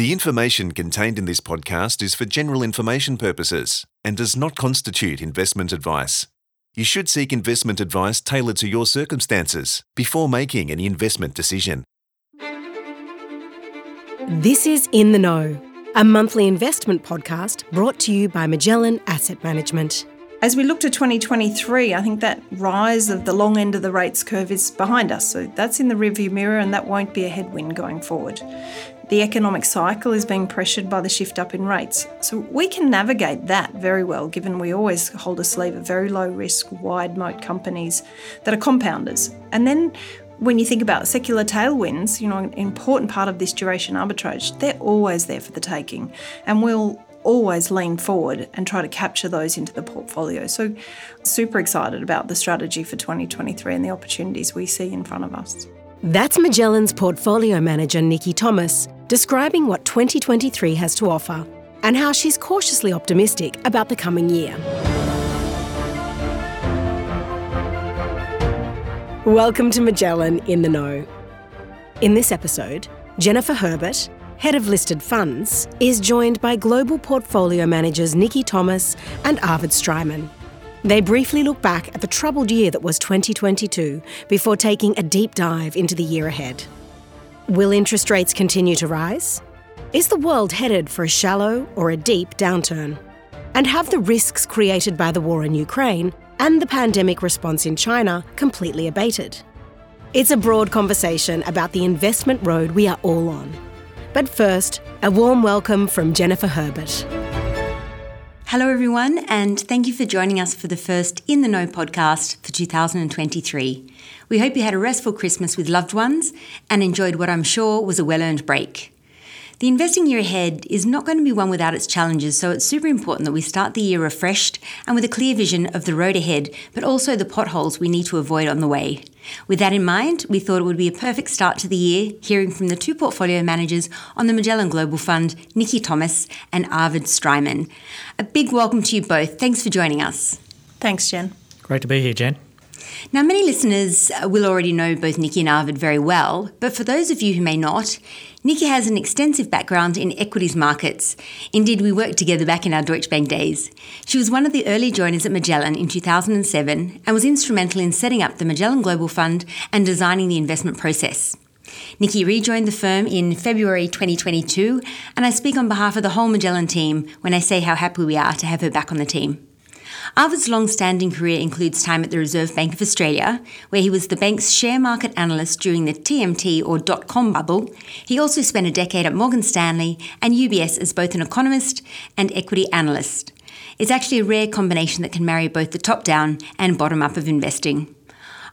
The information contained in this podcast is for general information purposes and does not constitute investment advice. You should seek investment advice tailored to your circumstances before making any investment decision. This is In the Know, a monthly investment podcast brought to you by Magellan Asset Management. As we look to 2023, I think that rise of the long end of the rates curve is behind us. So that's in the rearview mirror and that won't be a headwind going forward. The economic cycle is being pressured by the shift up in rates. So we can navigate that very well given we always hold a sleeve of very low risk, wide moat companies that are compounders. And then when you think about secular tailwinds, you know, an important part of this duration arbitrage, they're always there for the taking. And we'll always lean forward and try to capture those into the portfolio. So, super excited about the strategy for 2023 and the opportunities we see in front of us. That's Magellan's portfolio manager, Nikki Thomas, describing what 2023 has to offer and how she's cautiously optimistic about the coming year. Welcome to Magellan in the Know. In this episode, Jennifer Herbert, head of listed funds, is joined by global portfolio managers Nikki Thomas and Arvid Streimann. They briefly look back at the troubled year that was 2022 before taking a deep dive into the year ahead. Will interest rates continue to rise? Is the world headed for a shallow or a deep downturn? And have the risks created by the war in Ukraine and the pandemic response in China completely abated? It's a broad conversation about the investment road we are all on. But first, a warm welcome from Jennifer Herbert. Hello, everyone, and thank you for joining us for the first In the Know podcast for 2023. We hope you had a restful Christmas with loved ones and enjoyed what I'm sure was a well earned break. The investing year ahead is not going to be one without its challenges, so it's super important that we start the year refreshed and with a clear vision of the road ahead, but also the potholes we need to avoid on the way. With that in mind, we thought it would be a perfect start to the year hearing from the two portfolio managers on the Magellan Global Fund, Nikki Thomas and Arvid Streimann. A big welcome to you both. Thanks for joining us. Thanks, Jen. Great to be here, Jen. Now, many listeners will already know both Nikki and Arvid very well, but for those of you who may not, Nikki has an extensive background in equities markets. Indeed, we worked together back in our Deutsche Bank days. She was one of the early joiners at Magellan in 2007 and was instrumental in setting up the Magellan Global Fund and designing the investment process. Nikki rejoined the firm in February 2022, and I speak on behalf of the whole Magellan team when I say how happy we are to have her back on the team. Arvid's long standing career includes time at the Reserve Bank of Australia, where he was the bank's share market analyst during the TMT or dot com bubble. He also spent a decade at Morgan Stanley and UBS as both an economist and equity analyst. It's actually a rare combination that can marry both the top down and bottom up of investing.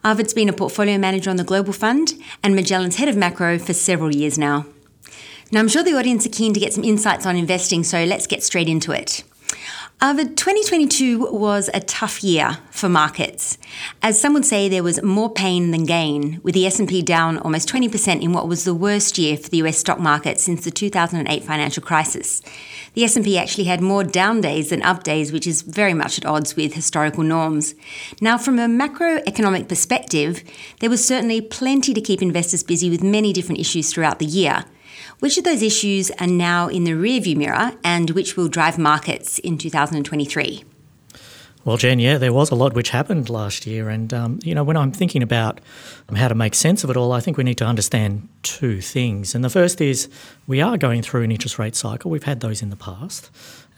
Arvid's been a portfolio manager on the Global Fund and Magellan's head of macro for several years now. Now, I'm sure the audience are keen to get some insights on investing, so let's get straight into it. Uh, Arvid, 2022 was a tough year for markets. As some would say, there was more pain than gain, with the S&P down almost 20% in what was the worst year for the US stock market since the 2008 financial crisis. The S&P actually had more down days than up days, which is very much at odds with historical norms. Now, from a macroeconomic perspective, there was certainly plenty to keep investors busy with many different issues throughout the year. Which of those issues are now in the rearview mirror and which will drive markets in 2023? Well, Jen, yeah, there was a lot which happened last year. And, um, you know, when I'm thinking about how to make sense of it all, I think we need to understand two things. And the first is we are going through an interest rate cycle. We've had those in the past.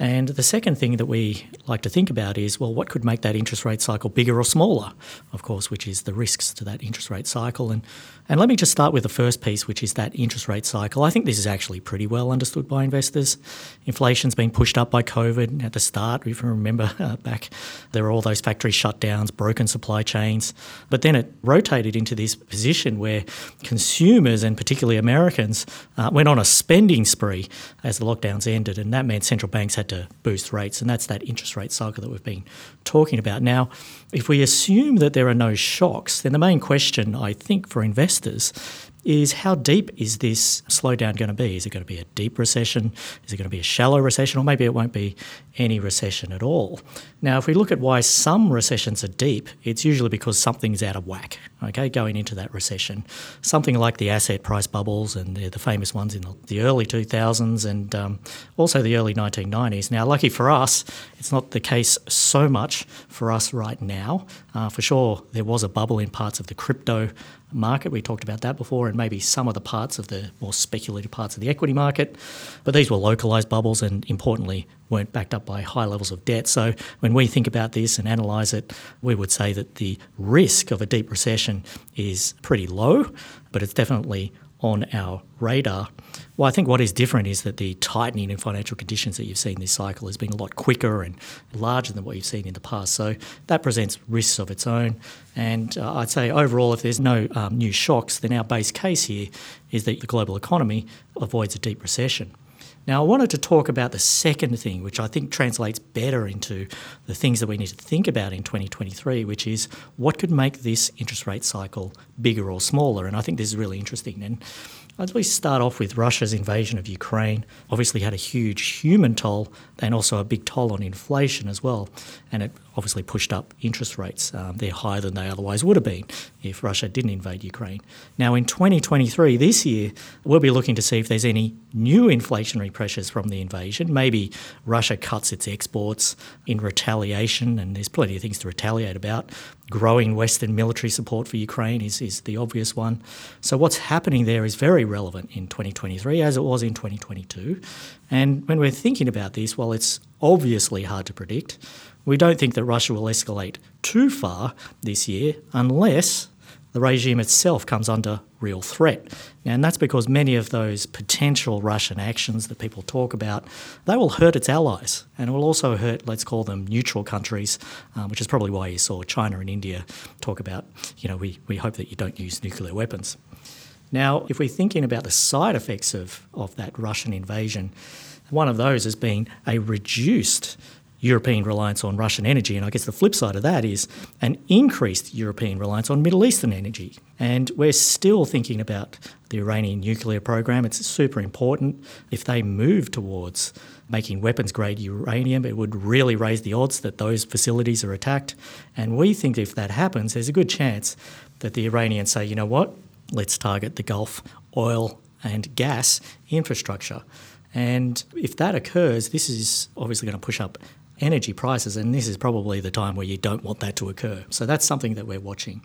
And the second thing that we like to think about is well, what could make that interest rate cycle bigger or smaller, of course, which is the risks to that interest rate cycle. And, and let me just start with the first piece, which is that interest rate cycle. I think this is actually pretty well understood by investors. Inflation's been pushed up by COVID at the start. If you remember uh, back, there were all those factory shutdowns, broken supply chains. But then it rotated into this position where consumers, and particularly Americans, uh, went on a spending spree as the lockdowns ended. And that meant central banks had to boost rates, and that's that interest rate cycle that we've been talking about. Now, if we assume that there are no shocks, then the main question, I think, for investors is how deep is this slowdown going to be? Is it going to be a deep recession? Is it going to be a shallow recession? Or maybe it won't be any recession at all. Now, if we look at why some recessions are deep, it's usually because something's out of whack, okay, going into that recession. Something like the asset price bubbles and the, the famous ones in the early 2000s and um, also the early 1990s. Now, lucky for us, it's not the case so much for us right now. Uh, for sure, there was a bubble in parts of the crypto market. We talked about that before, and maybe some of the parts of the more speculative parts of the equity market. But these were localized bubbles and importantly weren't backed up by high levels of debt. So when we think about this and analyse it, we would say that the risk of a deep recession is pretty low, but it's definitely on our radar. Well, I think what is different is that the tightening in financial conditions that you've seen this cycle has been a lot quicker and larger than what you've seen in the past. So that presents risks of its own. And uh, I'd say overall, if there's no um, new shocks, then our base case here is that the global economy avoids a deep recession. Now, I wanted to talk about the second thing, which I think translates better into the things that we need to think about in 2023, which is what could make this interest rate cycle bigger or smaller. And I think this is really interesting. And we start off with Russia's invasion of Ukraine, obviously had a huge human toll and also a big toll on inflation as well. And it obviously pushed up interest rates. Um, they're higher than they otherwise would have been if Russia didn't invade Ukraine. Now, in 2023, this year, we'll be looking to see if there's any new inflationary pressures from the invasion. Maybe Russia cuts its exports in retaliation, and there's plenty of things to retaliate about growing Western military support for Ukraine is, is the obvious one. So, what's happening there is very relevant in 2023 as it was in 2022. And when we're thinking about this, while it's obviously hard to predict, we don't think that Russia will escalate too far this year unless the regime itself comes under real threat. And that's because many of those potential Russian actions that people talk about, they will hurt its allies and it will also hurt, let's call them neutral countries, um, which is probably why you saw China and India talk about, you know, we, we hope that you don't use nuclear weapons. Now, if we're thinking about the side effects of, of that Russian invasion, one of those has been a reduced European reliance on Russian energy. And I guess the flip side of that is an increased European reliance on Middle Eastern energy. And we're still thinking about the Iranian nuclear program. It's super important. If they move towards making weapons grade uranium, it would really raise the odds that those facilities are attacked. And we think if that happens, there's a good chance that the Iranians say, you know what, let's target the Gulf oil and gas infrastructure. And if that occurs, this is obviously going to push up energy prices, and this is probably the time where you don't want that to occur. So that's something that we're watching.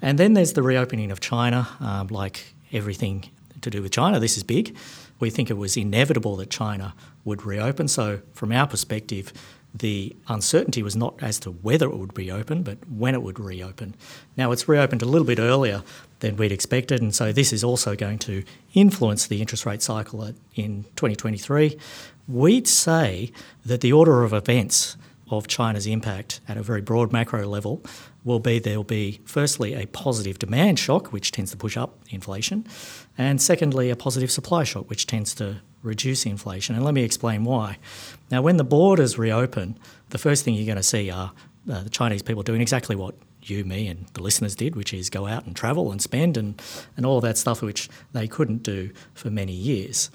And then there's the reopening of China, um, like everything to do with China. This is big. We think it was inevitable that China would reopen. So, from our perspective, the uncertainty was not as to whether it would reopen, but when it would reopen. Now, it's reopened a little bit earlier than we'd expected, and so this is also going to influence the interest rate cycle in 2023 we'd say that the order of events of China's impact at a very broad macro level will be there'll be firstly a positive demand shock, which tends to push up inflation, and secondly a positive supply shock, which tends to reduce inflation. And let me explain why. Now, when the borders reopen, the first thing you're going to see are uh, the Chinese people doing exactly what you, me, and the listeners did, which is go out and travel and spend and, and all that stuff which they couldn't do for many years.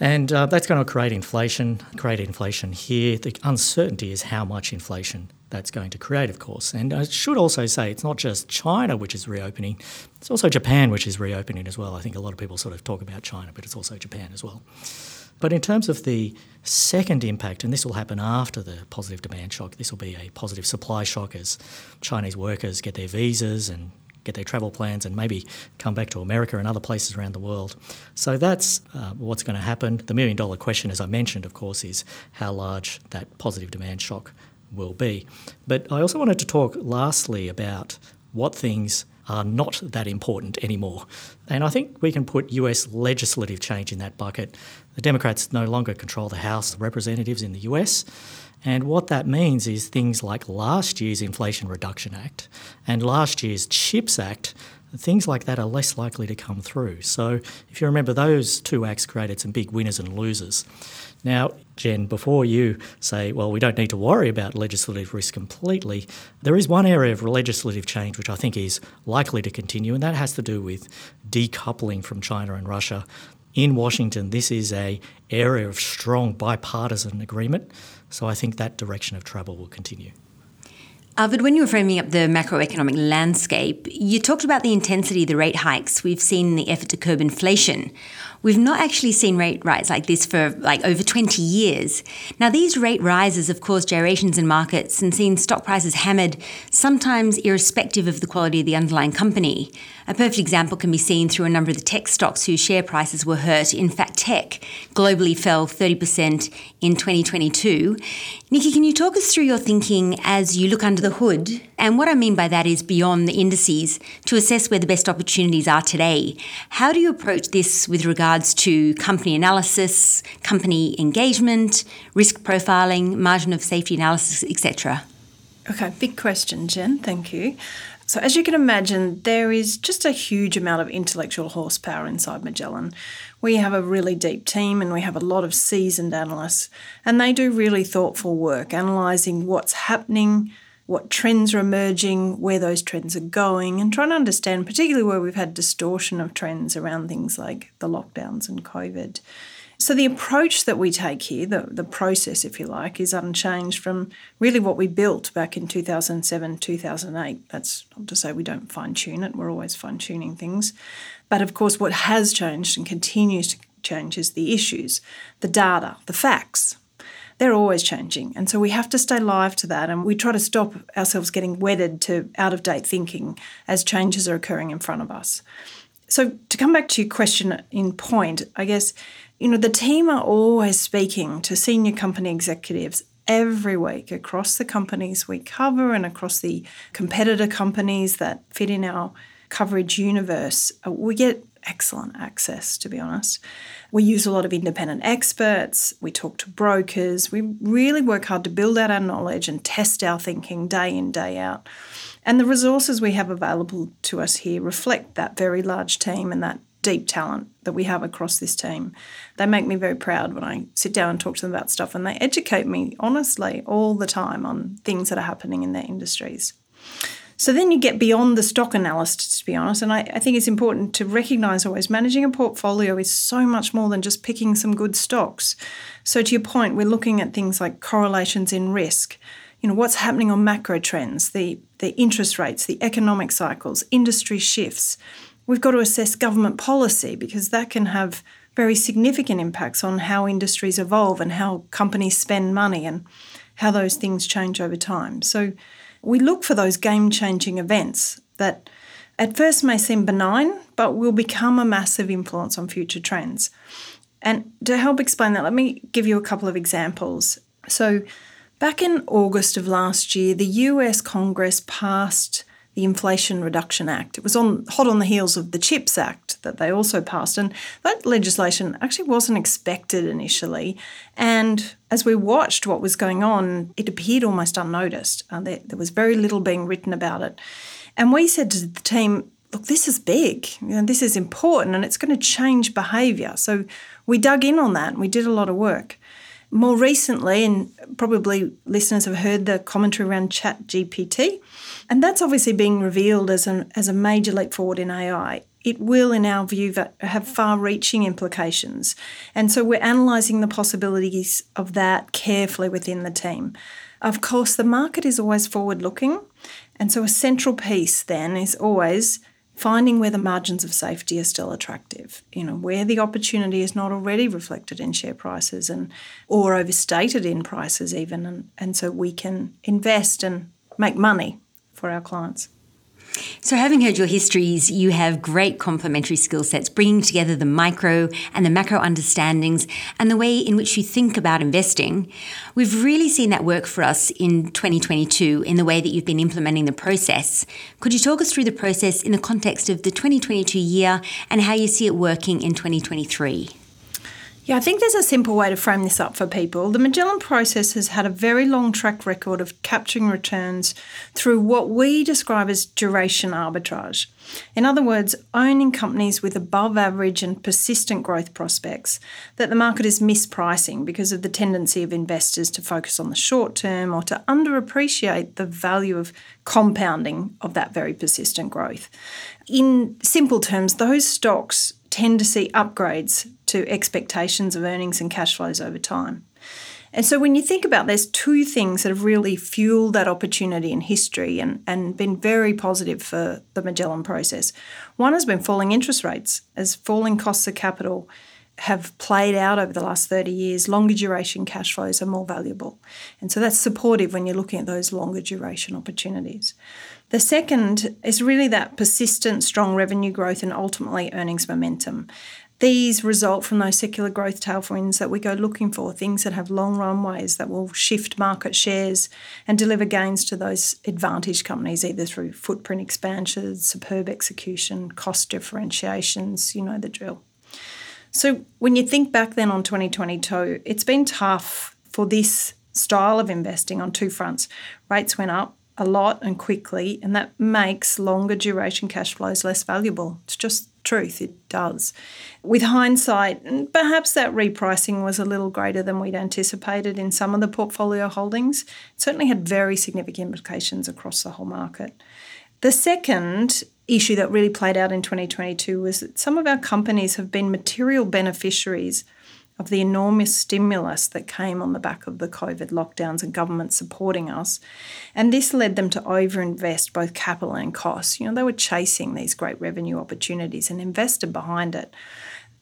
And uh, that's going to create inflation, create inflation here. The uncertainty is how much inflation that's going to create, of course. And I should also say it's not just China which is reopening, it's also Japan which is reopening as well. I think a lot of people sort of talk about China, but it's also Japan as well. But in terms of the second impact, and this will happen after the positive demand shock, this will be a positive supply shock as Chinese workers get their visas and get their travel plans and maybe come back to America and other places around the world. So that's uh, what's going to happen. The million dollar question, as I mentioned, of course, is how large that positive demand shock will be. But I also wanted to talk lastly about what things are not that important anymore. And I think we can put US legislative change in that bucket. The Democrats no longer control the House of Representatives in the US. And what that means is things like last year's Inflation Reduction Act and last year's CHIPS Act things like that are less likely to come through. So if you remember, those two acts created some big winners and losers. Now, Jen, before you say, well, we don't need to worry about legislative risk completely, there is one area of legislative change which I think is likely to continue, and that has to do with decoupling from China and Russia. In Washington, this is a area of strong bipartisan agreement, so I think that direction of travel will continue. Arvid, when you were framing up the macroeconomic landscape, you talked about the intensity of the rate hikes we've seen in the effort to curb inflation. We've not actually seen rate rise like this for like over 20 years. Now, these rate rises have caused gyrations in markets and seen stock prices hammered, sometimes irrespective of the quality of the underlying company. A perfect example can be seen through a number of the tech stocks whose share prices were hurt. In fact, tech globally fell 30% in 2022. Nikki, can you talk us through your thinking as you look under the hood? And what I mean by that is beyond the indices to assess where the best opportunities are today. How do you approach this with regards to company analysis, company engagement, risk profiling, margin of safety analysis, etc.? Okay, big question, Jen. Thank you. So, as you can imagine, there is just a huge amount of intellectual horsepower inside Magellan. We have a really deep team and we have a lot of seasoned analysts, and they do really thoughtful work analysing what's happening, what trends are emerging, where those trends are going, and trying to understand, particularly where we've had distortion of trends around things like the lockdowns and COVID. So, the approach that we take here, the, the process, if you like, is unchanged from really what we built back in 2007, 2008. That's not to say we don't fine tune it, we're always fine tuning things. But of course, what has changed and continues to change is the issues, the data, the facts, they're always changing. And so we have to stay live to that. And we try to stop ourselves getting wedded to out of date thinking as changes are occurring in front of us. So to come back to your question in point, I guess, you know, the team are always speaking to senior company executives every week across the companies we cover and across the competitor companies that fit in our coverage universe. We get excellent access, to be honest. We use a lot of independent experts, we talk to brokers, we really work hard to build out our knowledge and test our thinking day in, day out. And the resources we have available to us here reflect that very large team and that deep talent that we have across this team. They make me very proud when I sit down and talk to them about stuff, and they educate me honestly all the time on things that are happening in their industries. So then you get beyond the stock analysis, to be honest. And I, I think it's important to recognize always managing a portfolio is so much more than just picking some good stocks. So, to your point, we're looking at things like correlations in risk. You know, what's happening on macro trends, the, the interest rates, the economic cycles, industry shifts. We've got to assess government policy because that can have very significant impacts on how industries evolve and how companies spend money and how those things change over time. So, we look for those game changing events that at first may seem benign, but will become a massive influence on future trends. And to help explain that, let me give you a couple of examples. So, back in August of last year, the US Congress passed the Inflation Reduction Act. It was on hot on the heels of the CHIPS Act that they also passed, and that legislation actually wasn't expected initially. And as we watched what was going on, it appeared almost unnoticed. Uh, there, there, was very little being written about it, and we said to the team. Look, this is big. You know, this is important and it's going to change behaviour. So we dug in on that and we did a lot of work. More recently, and probably listeners have heard the commentary around Chat GPT, and that's obviously being revealed as, an, as a major leap forward in AI. It will, in our view, have far reaching implications. And so we're analysing the possibilities of that carefully within the team. Of course, the market is always forward looking. And so a central piece then is always finding where the margins of safety are still attractive, you know, where the opportunity is not already reflected in share prices and or overstated in prices even and, and so we can invest and make money for our clients. So, having heard your histories, you have great complementary skill sets, bringing together the micro and the macro understandings and the way in which you think about investing. We've really seen that work for us in 2022 in the way that you've been implementing the process. Could you talk us through the process in the context of the 2022 year and how you see it working in 2023? Yeah, I think there's a simple way to frame this up for people. The Magellan process has had a very long track record of capturing returns through what we describe as duration arbitrage. In other words, owning companies with above average and persistent growth prospects that the market is mispricing because of the tendency of investors to focus on the short term or to underappreciate the value of compounding of that very persistent growth. In simple terms, those stocks tend to see upgrades to expectations of earnings and cash flows over time. And so when you think about there's two things that have really fueled that opportunity in history and, and been very positive for the Magellan process. One has been falling interest rates as falling costs of capital have played out over the last 30 years, longer duration cash flows are more valuable. And so that's supportive when you're looking at those longer duration opportunities. The second is really that persistent, strong revenue growth and ultimately earnings momentum. These result from those secular growth tailwinds that we go looking for, things that have long runways that will shift market shares and deliver gains to those advantaged companies, either through footprint expansions, superb execution, cost differentiations, you know the drill. So when you think back then on 2022, it's been tough for this style of investing on two fronts. Rates went up a lot and quickly, and that makes longer duration cash flows less valuable. It's just truth, it does. With hindsight, perhaps that repricing was a little greater than we'd anticipated in some of the portfolio holdings. It certainly had very significant implications across the whole market. The second issue that really played out in 2022 was that some of our companies have been material beneficiaries of the enormous stimulus that came on the back of the COVID lockdowns and government supporting us. And this led them to overinvest both capital and costs. You know, they were chasing these great revenue opportunities and invested behind it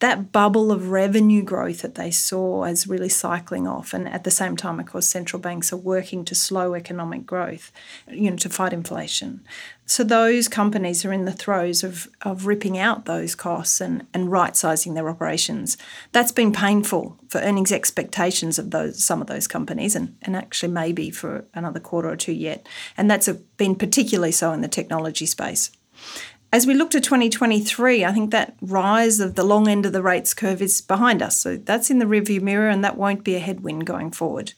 that bubble of revenue growth that they saw as really cycling off. And at the same time, of course, central banks are working to slow economic growth, you know, to fight inflation. So those companies are in the throes of, of ripping out those costs and, and right sizing their operations. That's been painful for earnings expectations of those some of those companies and, and actually maybe for another quarter or two yet. And that's been particularly so in the technology space. As we look to 2023, I think that rise of the long end of the rates curve is behind us. So that's in the rearview mirror and that won't be a headwind going forward.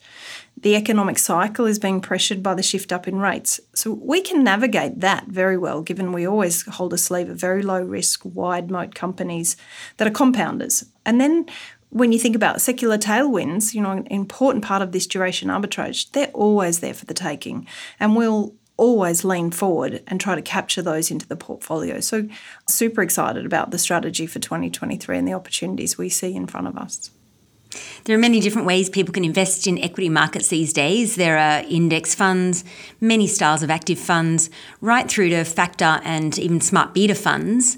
The economic cycle is being pressured by the shift up in rates. So we can navigate that very well, given we always hold a sleeve of very low risk, wide moat companies that are compounders. And then when you think about secular tailwinds, you know, an important part of this duration arbitrage, they're always there for the taking. And we'll always lean forward and try to capture those into the portfolio. So, super excited about the strategy for 2023 and the opportunities we see in front of us. There are many different ways people can invest in equity markets these days. There are index funds, many styles of active funds, right through to factor and even smart beta funds.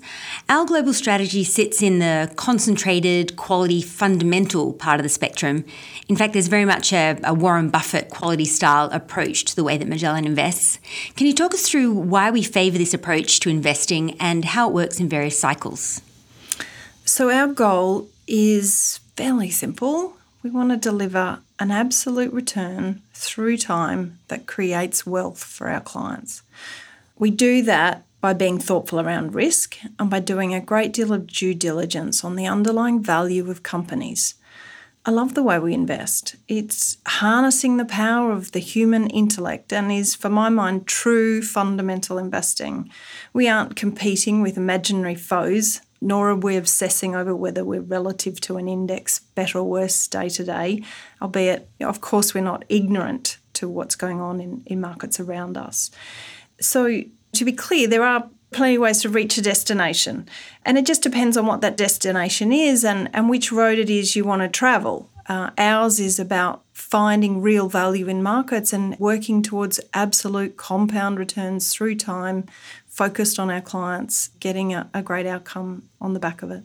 Our global strategy sits in the concentrated, quality, fundamental part of the spectrum. In fact, there's very much a, a Warren Buffett quality style approach to the way that Magellan invests. Can you talk us through why we favour this approach to investing and how it works in various cycles? So, our goal is fairly simple. We want to deliver an absolute return through time that creates wealth for our clients. We do that by being thoughtful around risk and by doing a great deal of due diligence on the underlying value of companies. I love the way we invest. It's harnessing the power of the human intellect and is, for my mind, true fundamental investing. We aren't competing with imaginary foes nor are we obsessing over whether we're relative to an index better or worse day to day, albeit, of course, we're not ignorant to what's going on in, in markets around us. So, to be clear, there are plenty of ways to reach a destination, and it just depends on what that destination is and, and which road it is you want to travel. Uh, ours is about finding real value in markets and working towards absolute compound returns through time focused on our clients getting a, a great outcome on the back of it.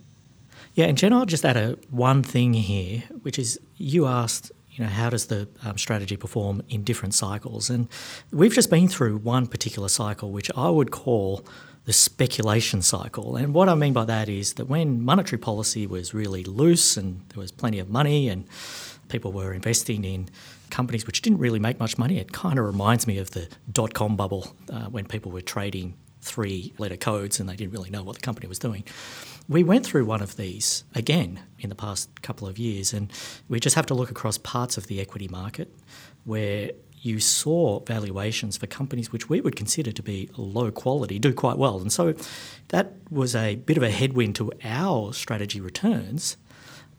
Yeah, and Jen, I'll just add a one thing here, which is you asked, you know, how does the um, strategy perform in different cycles? And we've just been through one particular cycle, which I would call the speculation cycle. And what I mean by that is that when monetary policy was really loose and there was plenty of money and people were investing in companies which didn't really make much money, it kind of reminds me of the dot com bubble uh, when people were trading three letter codes and they didn't really know what the company was doing. we went through one of these again in the past couple of years, and we just have to look across parts of the equity market where you saw valuations for companies which we would consider to be low quality do quite well. And so that was a bit of a headwind to our strategy returns.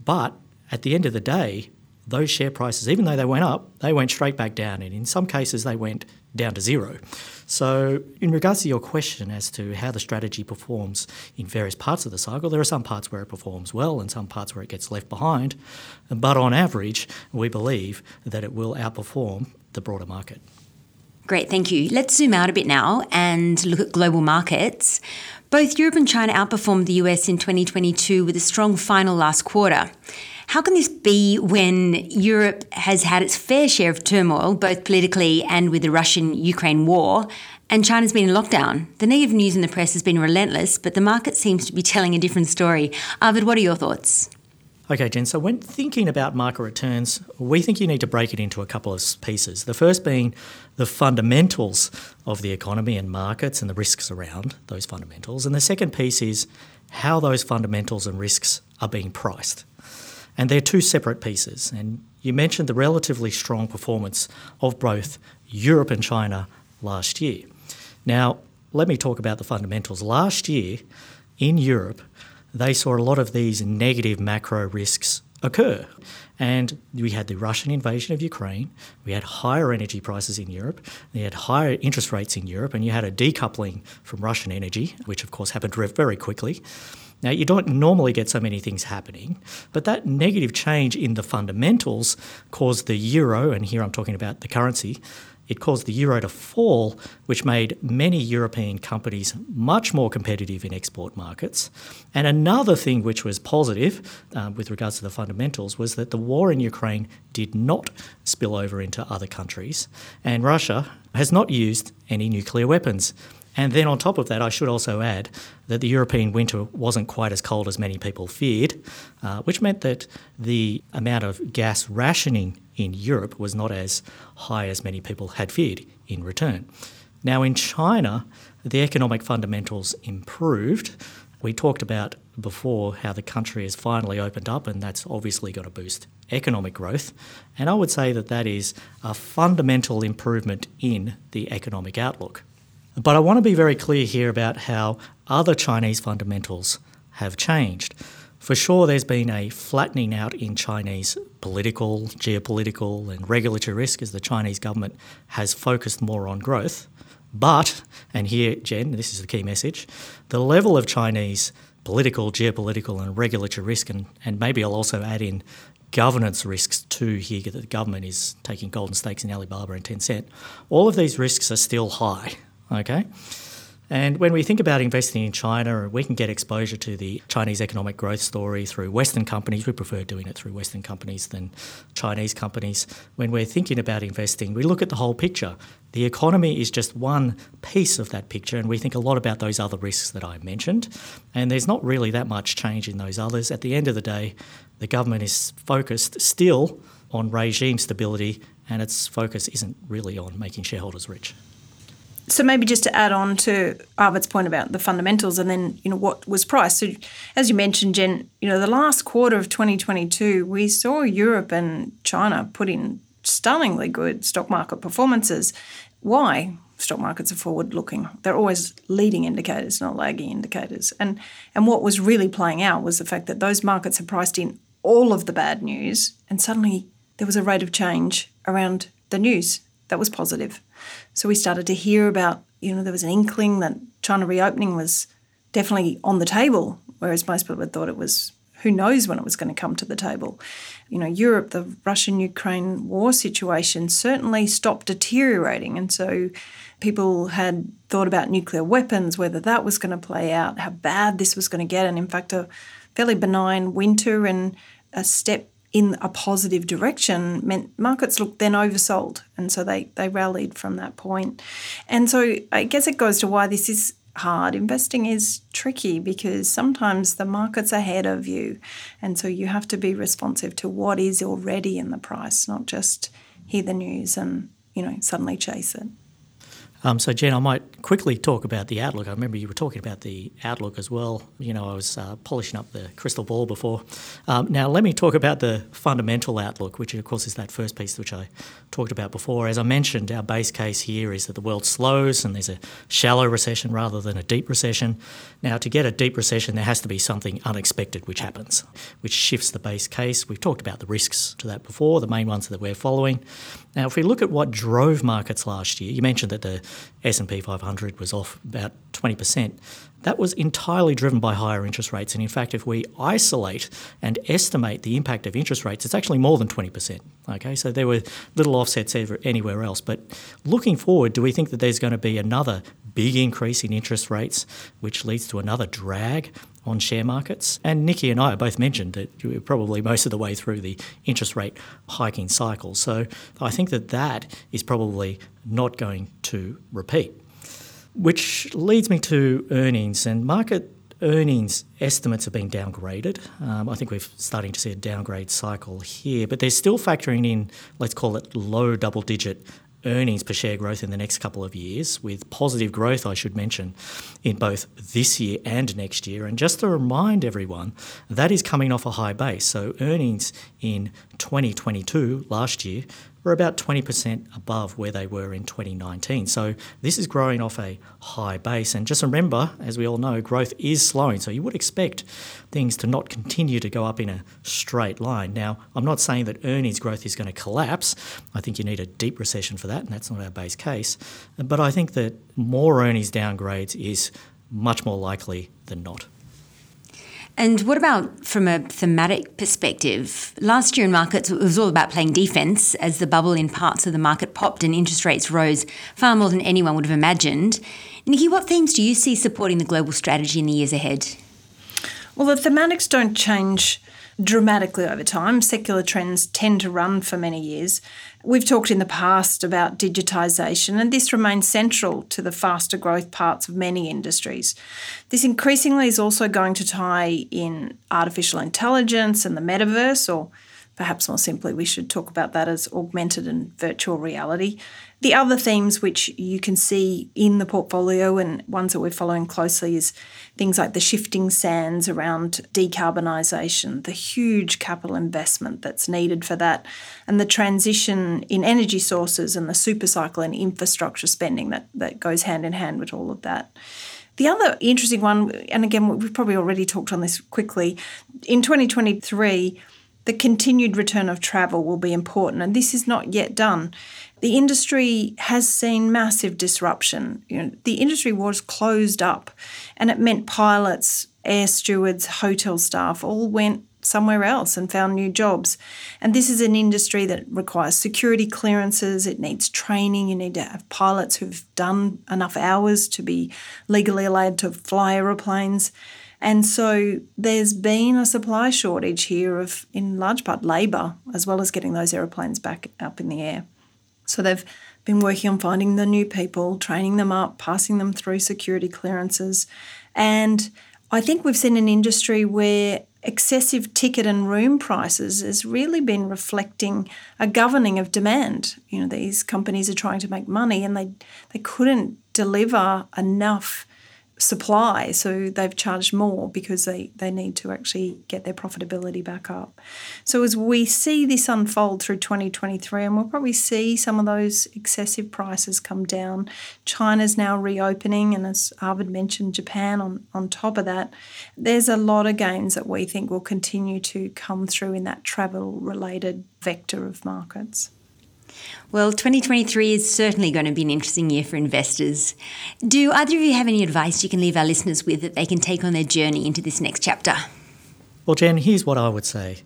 But at the end of the day, those share prices, even though they went up, they went straight back down. And in some cases, they went down to zero. So, in regards to your question as to how the strategy performs in various parts of the cycle, there are some parts where it performs well and some parts where it gets left behind. But on average, we believe that it will outperform the broader market. Great, thank you. Let's zoom out a bit now and look at global markets. Both Europe and China outperformed the US in 2022 with a strong final last quarter. How can this be when Europe has had its fair share of turmoil, both politically and with the Russian Ukraine war, and China's been in lockdown? The negative news in the press has been relentless, but the market seems to be telling a different story. Arvid, what are your thoughts? Okay, Jen. So, when thinking about market returns, we think you need to break it into a couple of pieces. The first being the fundamentals of the economy and markets and the risks around those fundamentals. And the second piece is how those fundamentals and risks are being priced. And they're two separate pieces. And you mentioned the relatively strong performance of both Europe and China last year. Now, let me talk about the fundamentals. Last year in Europe, they saw a lot of these negative macro risks occur. And we had the Russian invasion of Ukraine, we had higher energy prices in Europe, we had higher interest rates in Europe, and you had a decoupling from Russian energy, which of course happened very quickly. Now, you don't normally get so many things happening, but that negative change in the fundamentals caused the euro, and here I'm talking about the currency, it caused the euro to fall, which made many European companies much more competitive in export markets. And another thing which was positive uh, with regards to the fundamentals was that the war in Ukraine did not spill over into other countries, and Russia has not used any nuclear weapons. And then on top of that, I should also add that the European winter wasn't quite as cold as many people feared, uh, which meant that the amount of gas rationing in Europe was not as high as many people had feared in return. Now, in China, the economic fundamentals improved. We talked about before how the country has finally opened up, and that's obviously going to boost economic growth. And I would say that that is a fundamental improvement in the economic outlook. But I want to be very clear here about how other Chinese fundamentals have changed. For sure, there's been a flattening out in Chinese political, geopolitical, and regulatory risk as the Chinese government has focused more on growth. But, and here, Jen, this is the key message the level of Chinese political, geopolitical, and regulatory risk, and, and maybe I'll also add in governance risks too here that the government is taking golden stakes in Alibaba and Tencent, all of these risks are still high. Okay? And when we think about investing in China, we can get exposure to the Chinese economic growth story through Western companies. We prefer doing it through Western companies than Chinese companies. When we're thinking about investing, we look at the whole picture. The economy is just one piece of that picture, and we think a lot about those other risks that I mentioned. And there's not really that much change in those others. At the end of the day, the government is focused still on regime stability, and its focus isn't really on making shareholders rich. So maybe just to add on to Arvid's point about the fundamentals and then, you know, what was priced. So as you mentioned, Jen, you know, the last quarter of 2022, we saw Europe and China put in stunningly good stock market performances. Why? Stock markets are forward looking. They're always leading indicators, not lagging indicators. And and what was really playing out was the fact that those markets had priced in all of the bad news and suddenly there was a rate of change around the news that was positive. So we started to hear about, you know, there was an inkling that China reopening was definitely on the table, whereas most people had thought it was who knows when it was going to come to the table. You know, Europe, the Russian Ukraine war situation certainly stopped deteriorating. And so people had thought about nuclear weapons, whether that was going to play out, how bad this was going to get. And in fact, a fairly benign winter and a step in a positive direction meant markets looked then oversold. And so they they rallied from that point. and so i guess it goes to why this is hard. Investing is tricky because sometimes the market's ahead of you. And so you have to be responsive to what is already in the price not just hear the news and you know suddenly chase it Um, so, Jen, I might quickly talk about the outlook. I remember you were talking about the outlook as well. You know, I was uh, polishing up the crystal ball before. Um, now, let me talk about the fundamental outlook, which, of course, is that first piece which I talked about before. As I mentioned, our base case here is that the world slows and there's a shallow recession rather than a deep recession. Now, to get a deep recession, there has to be something unexpected which happens, which shifts the base case. We've talked about the risks to that before, the main ones that we're following. Now, if we look at what drove markets last year, you mentioned that the S&P 500 was off about 20%. That was entirely driven by higher interest rates. And in fact, if we isolate and estimate the impact of interest rates, it's actually more than 20%. Okay, so there were little offsets anywhere else. But looking forward, do we think that there's going to be another big increase in interest rates, which leads to another drag on share markets. And Nikki and I both mentioned that we're probably most of the way through the interest rate hiking cycle. So I think that that is probably not going to repeat. Which leads me to earnings and market earnings estimates have been downgraded. Um, I think we're starting to see a downgrade cycle here, but they're still factoring in, let's call it low double digit earnings per share growth in the next couple of years, with positive growth, I should mention, in both this year and next year. And just to remind everyone, that is coming off a high base. So earnings in 2022, last year, were about 20% above where they were in 2019. So this is growing off a high base. And just remember, as we all know, growth is slowing. So you would expect things to not continue to go up in a straight line. Now, I'm not saying that earnings growth is going to collapse. I think you need a deep recession for that, and that's not our base case. But I think that more earnings downgrades is much more likely than not. And what about from a thematic perspective? Last year in markets, it was all about playing defence as the bubble in parts of the market popped and interest rates rose far more than anyone would have imagined. Nikki, what themes do you see supporting the global strategy in the years ahead? Well, the thematics don't change dramatically over time. Secular trends tend to run for many years. We've talked in the past about digitisation, and this remains central to the faster growth parts of many industries. This increasingly is also going to tie in artificial intelligence and the metaverse, or perhaps more simply, we should talk about that as augmented and virtual reality. The other themes which you can see in the portfolio and ones that we're following closely is things like the shifting sands around decarbonisation, the huge capital investment that's needed for that, and the transition in energy sources and the super cycle and infrastructure spending that, that goes hand in hand with all of that. The other interesting one, and again, we've probably already talked on this quickly, in 2023, the continued return of travel will be important, and this is not yet done. The industry has seen massive disruption. You know, the industry was closed up, and it meant pilots, air stewards, hotel staff all went somewhere else and found new jobs. And this is an industry that requires security clearances, it needs training, you need to have pilots who've done enough hours to be legally allowed to fly aeroplanes. And so there's been a supply shortage here of, in large part, labour, as well as getting those aeroplanes back up in the air. So they've been working on finding the new people, training them up, passing them through security clearances. And I think we've seen an industry where excessive ticket and room prices has really been reflecting a governing of demand. You know, these companies are trying to make money and they, they couldn't deliver enough supply, so they've charged more because they, they need to actually get their profitability back up. So as we see this unfold through 2023, and we'll probably see some of those excessive prices come down. China's now reopening, and as Arvid mentioned, Japan on, on top of that. There's a lot of gains that we think will continue to come through in that travel related vector of markets. Well, 2023 is certainly going to be an interesting year for investors. Do either of you have any advice you can leave our listeners with that they can take on their journey into this next chapter? Well, Jen, here's what I would say.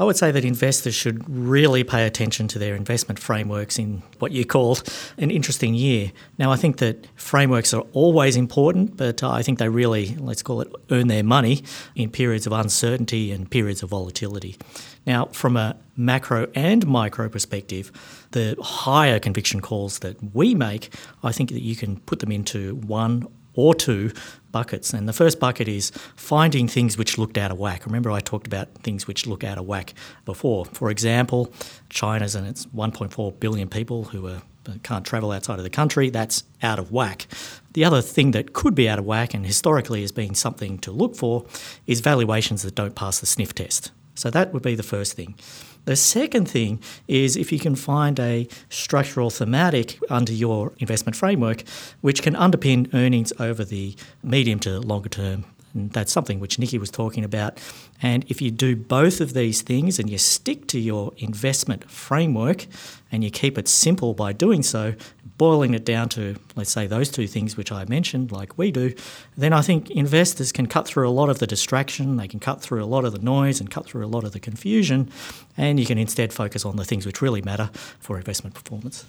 I would say that investors should really pay attention to their investment frameworks in what you called an interesting year. Now, I think that frameworks are always important, but I think they really, let's call it, earn their money in periods of uncertainty and periods of volatility. Now, from a macro and micro perspective, the higher conviction calls that we make, I think that you can put them into one or two buckets. And the first bucket is finding things which looked out of whack. Remember, I talked about things which look out of whack before. For example, China's and its 1.4 billion people who are can't travel outside of the country, that's out of whack. The other thing that could be out of whack and historically has been something to look for is valuations that don't pass the sniff test. So that would be the first thing. The second thing is if you can find a structural thematic under your investment framework which can underpin earnings over the medium to longer term and that's something which Nikki was talking about. And if you do both of these things and you stick to your investment framework and you keep it simple by doing so, boiling it down to, let's say, those two things which I mentioned, like we do, then I think investors can cut through a lot of the distraction, they can cut through a lot of the noise and cut through a lot of the confusion, and you can instead focus on the things which really matter for investment performance.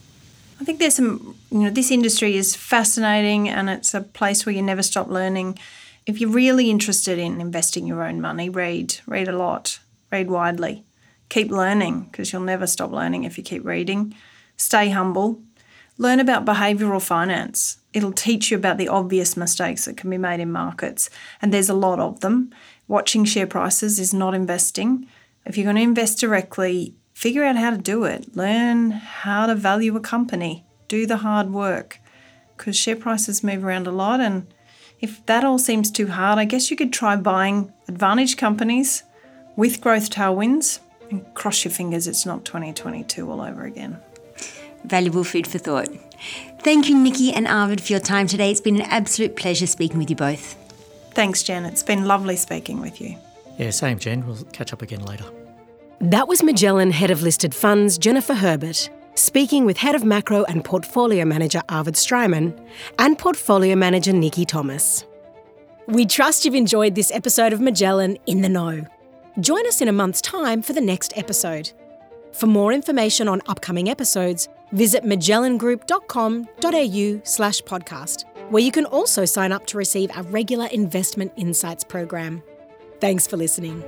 I think there's some, you know, this industry is fascinating and it's a place where you never stop learning if you're really interested in investing your own money, read, read a lot, read widely. Keep learning because you'll never stop learning if you keep reading. Stay humble. Learn about behavioural finance. It'll teach you about the obvious mistakes that can be made in markets, and there's a lot of them. Watching share prices is not investing. If you're going to invest directly, figure out how to do it. Learn how to value a company. Do the hard work because share prices move around a lot and if that all seems too hard, I guess you could try buying advantage companies with growth tailwinds and cross your fingers it's not 2022 all over again. Valuable food for thought. Thank you, Nikki and Arvid, for your time today. It's been an absolute pleasure speaking with you both. Thanks, Jen. It's been lovely speaking with you. Yeah, same, Jen. We'll catch up again later. That was Magellan Head of Listed Funds, Jennifer Herbert speaking with Head of Macro and Portfolio Manager Arvid Streimann and Portfolio Manager Nikki Thomas. We trust you've enjoyed this episode of Magellan in the Know. Join us in a month's time for the next episode. For more information on upcoming episodes, visit magellangroup.com.au slash podcast, where you can also sign up to receive our regular investment insights program. Thanks for listening.